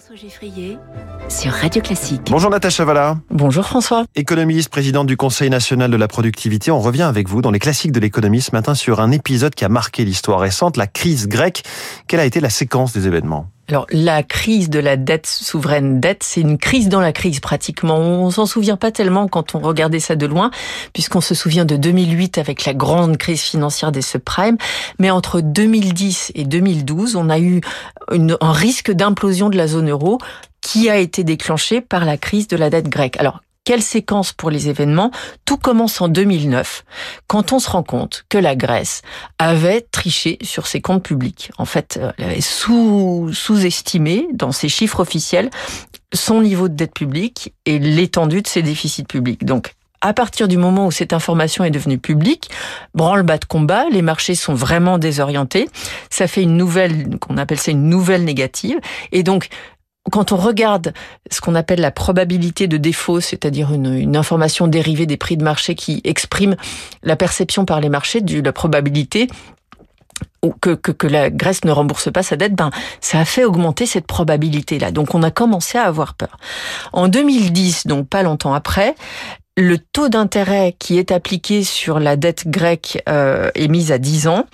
François Geffrier sur Radio Classique. Bonjour Natacha Valla. Bonjour François. Économiste, présidente du Conseil national de la productivité. On revient avec vous dans les classiques de l'économie ce matin sur un épisode qui a marqué l'histoire récente, la crise grecque. Quelle a été la séquence des événements? Alors, la crise de la dette souveraine dette, c'est une crise dans la crise pratiquement. On s'en souvient pas tellement quand on regardait ça de loin, puisqu'on se souvient de 2008 avec la grande crise financière des subprimes. Mais entre 2010 et 2012, on a eu un risque d'implosion de la zone euro qui a été déclenché par la crise de la dette grecque. Alors, quelle séquence pour les événements Tout commence en 2009, quand on se rend compte que la Grèce avait triché sur ses comptes publics. En fait, euh, elle avait sous, sous-estimé dans ses chiffres officiels son niveau de dette publique et l'étendue de ses déficits publics. Donc, à partir du moment où cette information est devenue publique, branle-bas de combat, les marchés sont vraiment désorientés. Ça fait une nouvelle, qu'on appelle ça une nouvelle négative. Et donc, quand on regarde ce qu'on appelle la probabilité de défaut, c'est-à-dire une, information dérivée des prix de marché qui exprime la perception par les marchés de la probabilité que, que, que, la Grèce ne rembourse pas sa dette, ben ça a fait augmenter cette probabilité-là. Donc on a commencé à avoir peur. En 2010, donc pas longtemps après, le taux d'intérêt qui est appliqué sur la dette grecque euh, émise à 10 ans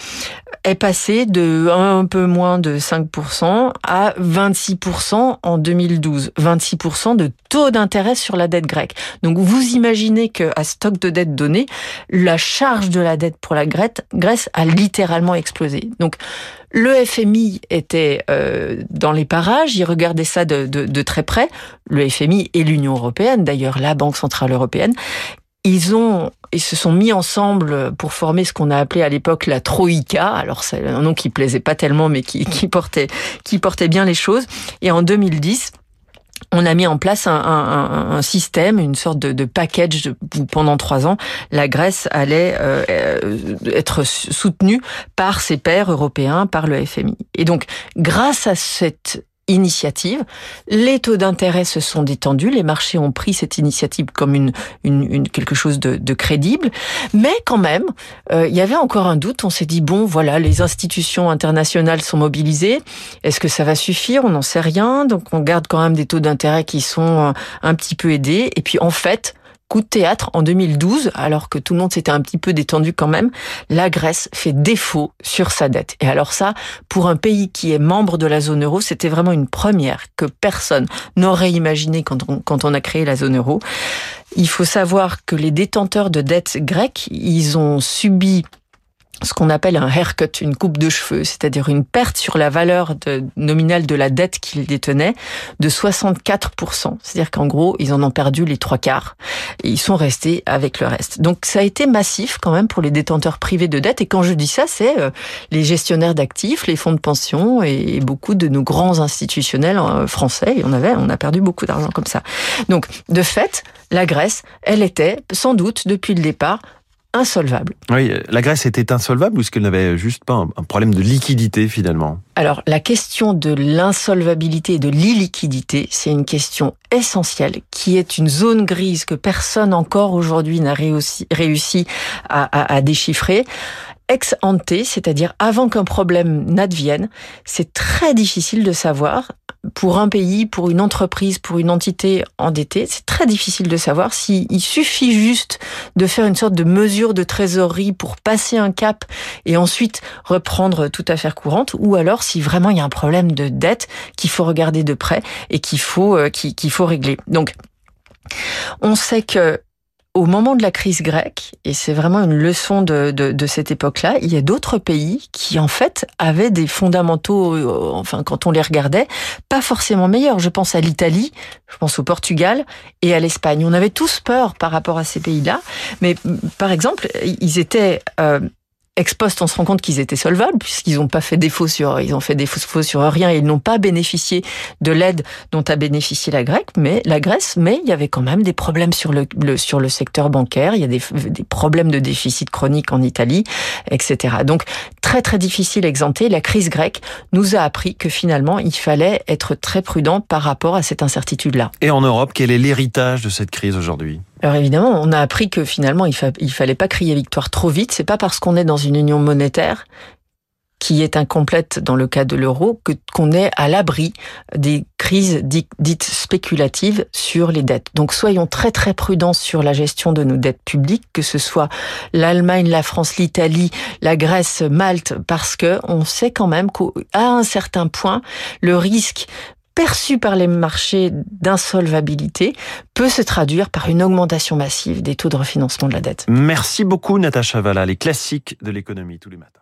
est passé de un peu moins de 5% à 26% en 2012. 26% de taux d'intérêt sur la dette grecque. Donc vous imaginez que à stock de dette donné, la charge de la dette pour la Grèce a littéralement explosé. Donc le FMI était euh, dans les parages, il regardait ça de, de très près. Le FMI et l'Union européenne, d'ailleurs la Banque centrale européenne, ils ont ils se sont mis ensemble pour former ce qu'on a appelé à l'époque la Troïka. Alors c'est un nom qui plaisait pas tellement, mais qui, qui portait qui portait bien les choses. Et en 2010, on a mis en place un, un, un, système, une sorte de, de, package où pendant trois ans, la Grèce allait euh, être soutenue par ses pairs européens, par le FMI. Et donc, grâce à cette initiative. Les taux d'intérêt se sont détendus, les marchés ont pris cette initiative comme une, une, quelque chose de, de, crédible, mais quand même, euh, il y avait encore un doute. On s'est dit bon, voilà, les institutions internationales sont mobilisées. Est-ce que ça va suffire? On n'en sait rien. Donc on garde quand même des taux d'intérêt qui sont euh, un petit peu aidés. Et puis en fait, coup de théâtre en 2012, alors que tout le monde s'était un petit peu détendu quand même, la Grèce fait défaut sur sa dette. Et alors ça, pour un pays qui est membre de la zone euro, c'était vraiment une première que personne n'aurait imaginé quand on, a créé la zone euro. Il faut savoir que les détenteurs de dettes grecques, ils ont subi ce qu'on appelle un haircut, une coupe de cheveux, c'est-à-dire une perte sur la valeur de, nominale de la dette qu'ils détenaient de 64%. C'est-à-dire qu'en gros, ils en ont perdu les trois quarts et ils sont restés avec le reste. Donc ça a été massif quand même pour les détenteurs privés de dette. Et quand je dis ça, c'est euh, les gestionnaires d'actifs, les fonds de pension et beaucoup de nos grands institutionnels euh, français. Et on avait, on a perdu beaucoup d'argent comme ça. Donc de fait, la Grèce, elle était sans doute depuis le départ insolvable. Oui, la Grèce était insolvable ou est-ce qu'elle n'avait juste pas un problème de liquidité finalement? Alors, la question de l'insolvabilité et de l'illiquidité, c'est une question essentielle qui est une zone grise que personne encore aujourd'hui n'a réussi, à, à déchiffrer ex ante, c'est-à-dire avant qu'un problème n'advienne, c'est très difficile de savoir pour un pays, pour une entreprise, pour une entité endettée, c'est très difficile de savoir s'il suffit juste de faire une sorte de mesure de trésorerie pour passer un cap et ensuite reprendre toute affaire courante, ou alors si vraiment il y a un problème de dette qu'il faut regarder de près et qu'il faut euh, qu'il faut régler. Donc on sait que au moment de la crise grecque, et c'est vraiment une leçon de, de, cette époque-là, il y a d'autres pays qui en fait avaient des fondamentaux, euh, enfin quand on les regardait, pas forcément meilleurs. Je pense à l'Italie, je pense au Portugal et à l'Espagne. On avait tous peur par rapport à ces pays-là, mais par exemple, ils étaient euh, ex post, on se rend compte qu'ils étaient solvables puisqu'ils n'ont pas fait défaut sur, ils ont fait défaut sur rien et ils n'ont pas bénéficié de l'aide dont a bénéficié la Grèce, mais la Grèce, mais il y avait quand même des problèmes sur le, sur le secteur bancaire, il y a des, des problèmes de déficit chronique en Italie, etc. Donc très très difficile à exempter. La crise grecque nous a appris que finalement il fallait être très prudent par rapport à cette incertitude-là. Et en Europe, quel est l'héritage de cette crise aujourd'hui? Alors évidemment, on a appris que finalement, il, fa il fallait pas crier victoire trop vite. C'est pas parce qu'on est dans une union monétaire qui est incomplète dans le cas de l'euro, que qu'on est à l'abri des crises dites spéculatives sur les dettes. Donc soyons très très prudents sur la gestion de nos dettes publiques, que ce soit l'Allemagne, la France, l'Italie, la Grèce, Malte, parce que on sait quand même qu'à un certain point, le risque perçu par les marchés d'insolvabilité peut se traduire par une augmentation massive des taux de refinancement de la dette. Merci beaucoup Natacha Valla, les classiques de l'économie tous les matins.